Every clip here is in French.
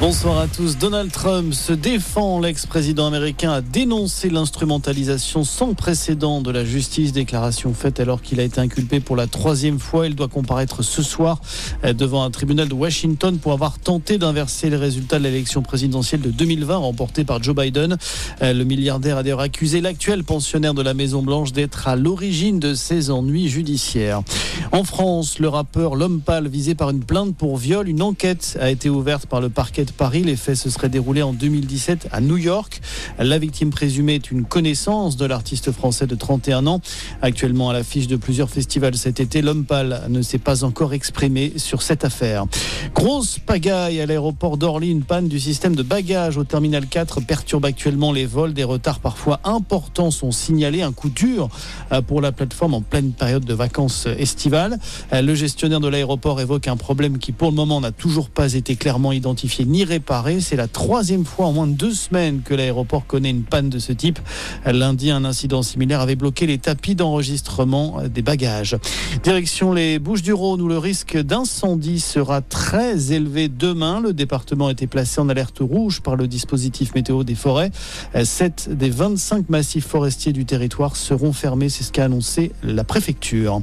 Bonsoir à tous. Donald Trump se défend. L'ex-président américain a dénoncé l'instrumentalisation sans précédent de la justice. Déclaration faite alors qu'il a été inculpé pour la troisième fois. Il doit comparaître ce soir euh, devant un tribunal de Washington pour avoir tenté d'inverser les résultats de l'élection présidentielle de 2020 remportée par Joe Biden. Euh, le milliardaire a d'ailleurs accusé l'actuel pensionnaire de la Maison Blanche d'être à l'origine de ses ennuis judiciaires. En France, le rappeur L'Homme Pâle visé par une plainte pour viol. Une enquête a été ouverte par le parquet Paris. Les faits se seraient déroulés en 2017 à New York. La victime présumée est une connaissance de l'artiste français de 31 ans. Actuellement à l'affiche de plusieurs festivals cet été, l'homme pâle ne s'est pas encore exprimé sur cette affaire. Grosse pagaille à l'aéroport d'Orly. Une panne du système de bagages au terminal 4 perturbe actuellement les vols. Des retards parfois importants sont signalés. Un coup dur euh, pour la plateforme en pleine période de vacances estivales. Euh, le gestionnaire de l'aéroport évoque un problème qui pour le moment n'a toujours pas été clairement identifié ni réparé. C'est la troisième fois en moins de deux semaines que l'aéroport connaît une panne de ce type. Lundi, un incident similaire avait bloqué les tapis d'enregistrement des bagages. Direction les Bouches du Rhône où le risque d'incendie sera très élevé demain. Le département a été placé en alerte rouge par le dispositif météo des forêts. Sept des 25 massifs forestiers du territoire seront fermés. C'est ce qu'a annoncé la préfecture.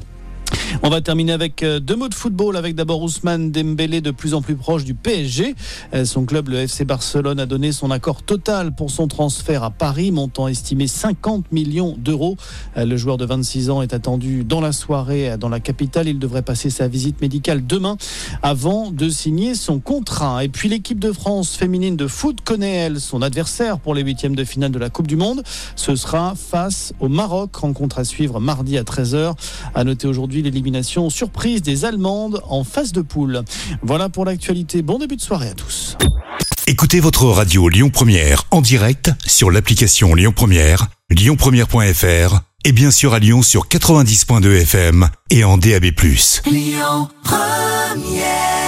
On va terminer avec euh, deux mots de football, avec d'abord Ousmane Dembélé de plus en plus proche du PSG. Euh, son club, le FC Barcelone, a donné son accord total pour son transfert à Paris, montant estimé 50 millions d'euros. Euh, le joueur de 26 ans est attendu dans la soirée dans la capitale. Il devrait passer sa visite médicale demain avant de signer son contrat. Et puis l'équipe de France féminine de foot connaît, elle, son adversaire pour les huitièmes de finale de la Coupe du Monde. Ce sera face au Maroc, rencontre à suivre mardi à 13h. À noter aujourd'hui l'élimination surprise des Allemandes en phase de poule. Voilà pour l'actualité. Bon début de soirée à tous. Écoutez votre radio Lyon Première en direct sur l'application Lyon Première, lyonpremière.fr et bien sûr à Lyon sur 90.2 FM et en DAB+. Lyon Première